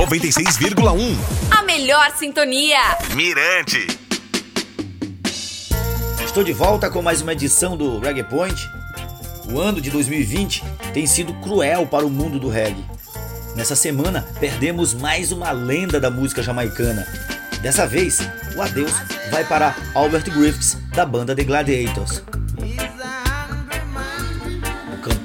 96,1. A melhor sintonia. Mirante. Estou de volta com mais uma edição do Reggae Point. O ano de 2020 tem sido cruel para o mundo do reggae. Nessa semana, perdemos mais uma lenda da música jamaicana. Dessa vez, o adeus vai para Albert Griffiths, da banda The Gladiators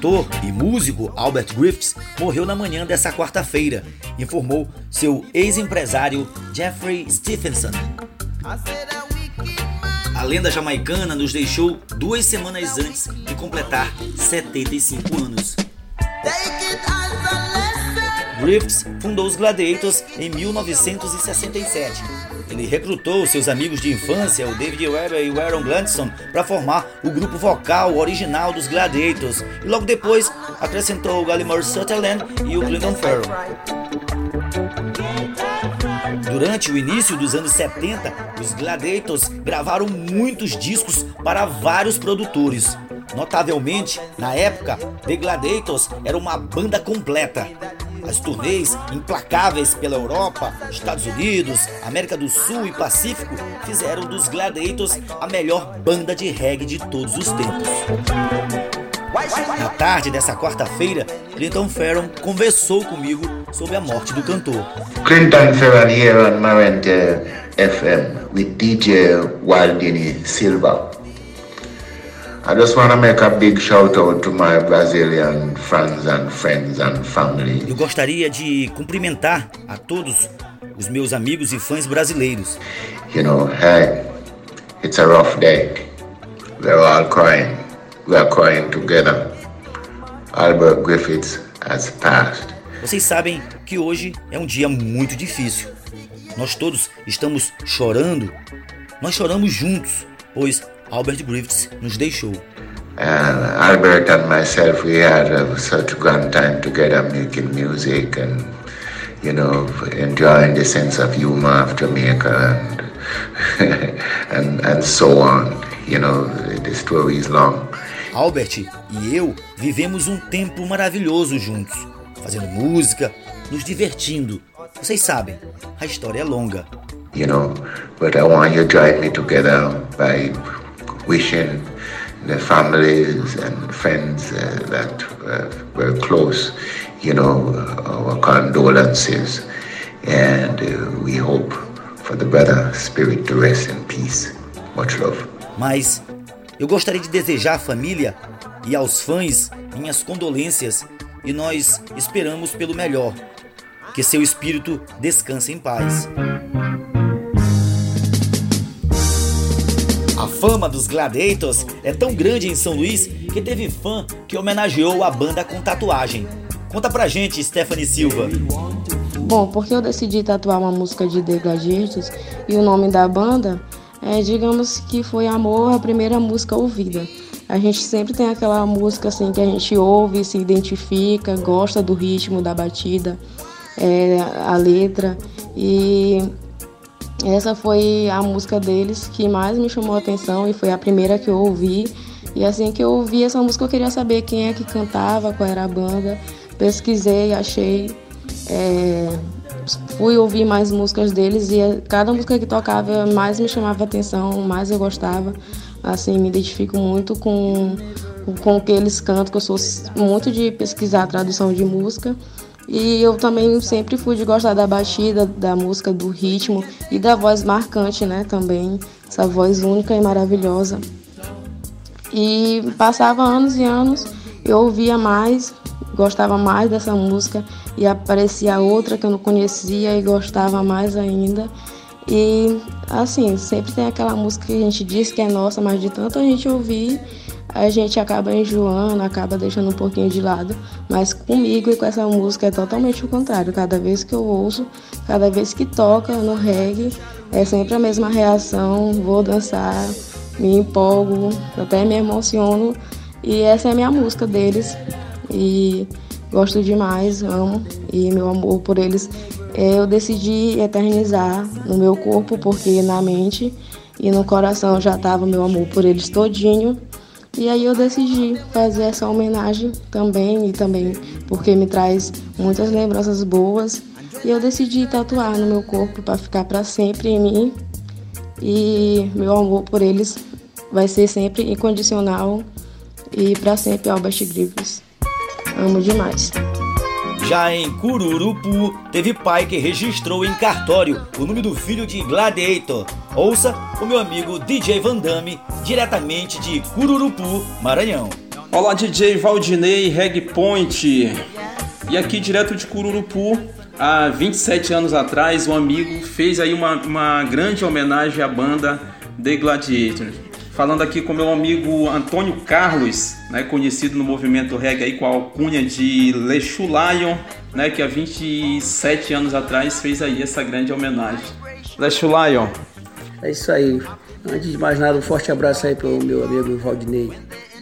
cantor e músico Albert Griffiths morreu na manhã dessa quarta-feira, informou seu ex-empresário Jeffrey Stephenson. A lenda jamaicana nos deixou duas semanas antes de completar 75 anos. Griffiths fundou os Gladiators em 1967. Ele recrutou seus amigos de infância, o David Webber e o Aaron Gladstone, para formar o grupo vocal original dos Gladiators e logo depois acrescentou o Gallimore Sutherland e o Clinton Farrell. Durante o início dos anos 70, os Gladiators gravaram muitos discos para vários produtores. Notavelmente, na época, The Gladiators era uma banda completa. As turnês implacáveis pela Europa, Estados Unidos, América do Sul e Pacífico fizeram dos Gladiators a melhor banda de reggae de todos os tempos. Na tarde dessa quarta-feira, Clinton Farron conversou comigo sobre a morte do cantor. Clinton Farron here on Marente FM with DJ Waldini Silva. I just want to make a big shout out to my Brazilian friends and friends and family. Eu gostaria de cumprimentar a todos os meus amigos e fãs brasileiros. You know, hey, it's a rough day. We're all crying. We are crying together. Albert Griffiths has passed. Vocês sabem que hoje é um dia muito difícil. Nós todos estamos chorando. Nós choramos juntos, pois Albert Griffiths nos deixou. And Albert and myself, we had uh, such a grand time together making music and, you know, enjoying the sense of humor of Jamaica and, and, and so on. You know, the story is long. Albert e eu vivemos um tempo maravilhoso juntos, fazendo música, nos divertindo. Vocês sabem, a história é longa. You know, but I want you to join me together by wishing the families and friends uh, that uh, were close, you know, our condolences, and uh, we hope for the brother spirit to rest in peace. Much love. Mas eu gostaria de desejar à família e aos fãs minhas condolências e nós esperamos pelo melhor. Que seu espírito descanse em paz. Fama dos Gladiators é tão grande em São Luís que teve fã que homenageou a banda com tatuagem. Conta pra gente, Stephanie Silva. Bom, porque eu decidi tatuar uma música de The Gladiators e o nome da banda, é, digamos que foi Amor, a primeira música ouvida. A gente sempre tem aquela música assim que a gente ouve, se identifica, gosta do ritmo, da batida, é, a letra. E essa foi a música deles que mais me chamou a atenção e foi a primeira que eu ouvi. E assim que eu ouvi essa música, eu queria saber quem é que cantava, qual era a banda. Pesquisei, achei. É, fui ouvir mais músicas deles e cada música que tocava mais me chamava a atenção, mais eu gostava. Assim, me identifico muito com, com o que eles cantam, que eu sou muito de pesquisar a tradução de música. E eu também sempre fui de gostar da batida, da música, do ritmo e da voz marcante, né? Também, essa voz única e maravilhosa. E passava anos e anos, eu ouvia mais, gostava mais dessa música e aparecia outra que eu não conhecia e gostava mais ainda. E assim, sempre tem aquela música que a gente diz que é nossa, mas de tanto a gente ouvir, a gente acaba enjoando, acaba deixando um pouquinho de lado. Mas comigo e com essa música é totalmente o contrário. Cada vez que eu ouço, cada vez que toca no reggae, é sempre a mesma reação. Vou dançar, me empolgo, até me emociono. E essa é a minha música deles. E gosto demais, amo. E meu amor por eles eu decidi eternizar no meu corpo, porque na mente e no coração já estava meu amor por eles todinho. E aí eu decidi fazer essa homenagem também, e também porque me traz muitas lembranças boas E eu decidi tatuar no meu corpo para ficar para sempre em mim. E meu amor por eles vai ser sempre incondicional e para sempre Albert Griffiths. Amo demais. Já em Cururupu, teve pai que registrou em cartório o nome do filho de Gladiator. Ouça o meu amigo DJ Van Damme, diretamente de Cururupu, Maranhão. Olá, DJ Valdinei Reg Point. E aqui, direto de Cururupu, há 27 anos atrás, um amigo fez aí uma, uma grande homenagem à banda The Gladiator falando aqui com meu amigo Antônio Carlos, né, conhecido no movimento reggae aí com a alcunha de Lexu Lion, né, que há 27 anos atrás fez aí essa grande homenagem. Lexu Lion. É isso aí. Antes de mais nada, um forte abraço aí para o meu amigo Valdinei.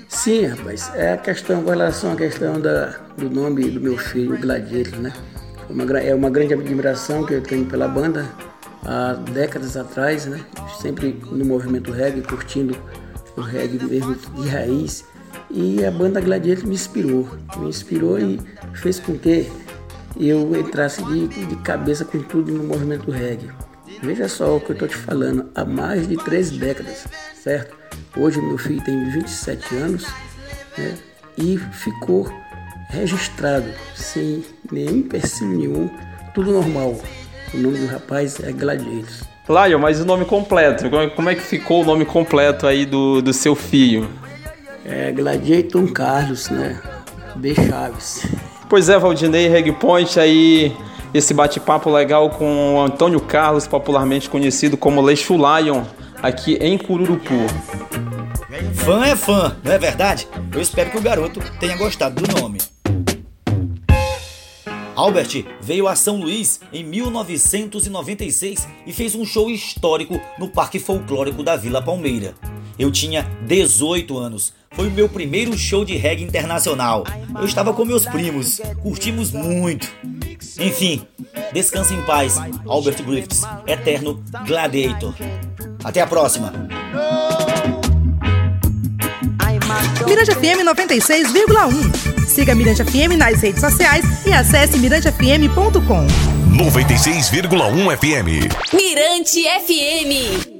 Sim, rapaz, é a questão com relação à questão da, do nome do meu filho, Gladiator, né? Uma, é uma grande admiração que eu tenho pela banda, há décadas atrás, né? Sempre no movimento reggae, curtindo o reggae mesmo de raiz. E a banda Gladiator me inspirou, me inspirou e fez com que eu entrasse de, de cabeça com tudo no movimento reggae. Veja só o que eu estou te falando, há mais de três décadas, certo? Hoje meu filho tem 27 anos né? e ficou registrado sem nenhum empecilho nenhum, tudo normal. O nome do rapaz é Gladiators. Lion, mas o nome completo, é, como é que ficou o nome completo aí do, do seu filho? É Gladiator Carlos, né? B. Chaves. Pois é, Valdinei Regpoint aí, esse bate-papo legal com o Antônio Carlos, popularmente conhecido como Leixo Lion, aqui em Cururupu. Fã é fã, não é verdade? Eu espero que o garoto tenha gostado do nome. Albert veio a São Luís em 1996 e fez um show histórico no Parque Folclórico da Vila Palmeira. Eu tinha 18 anos. Foi o meu primeiro show de reggae internacional. Eu estava com meus primos, curtimos muito. Enfim, descanse em paz, Albert Griffiths, eterno Gladiator. Até a próxima. Mirante FM 96,1 Siga Mirante FM nas redes sociais e acesse mirantefm.com. 96,1 FM. Mirante FM.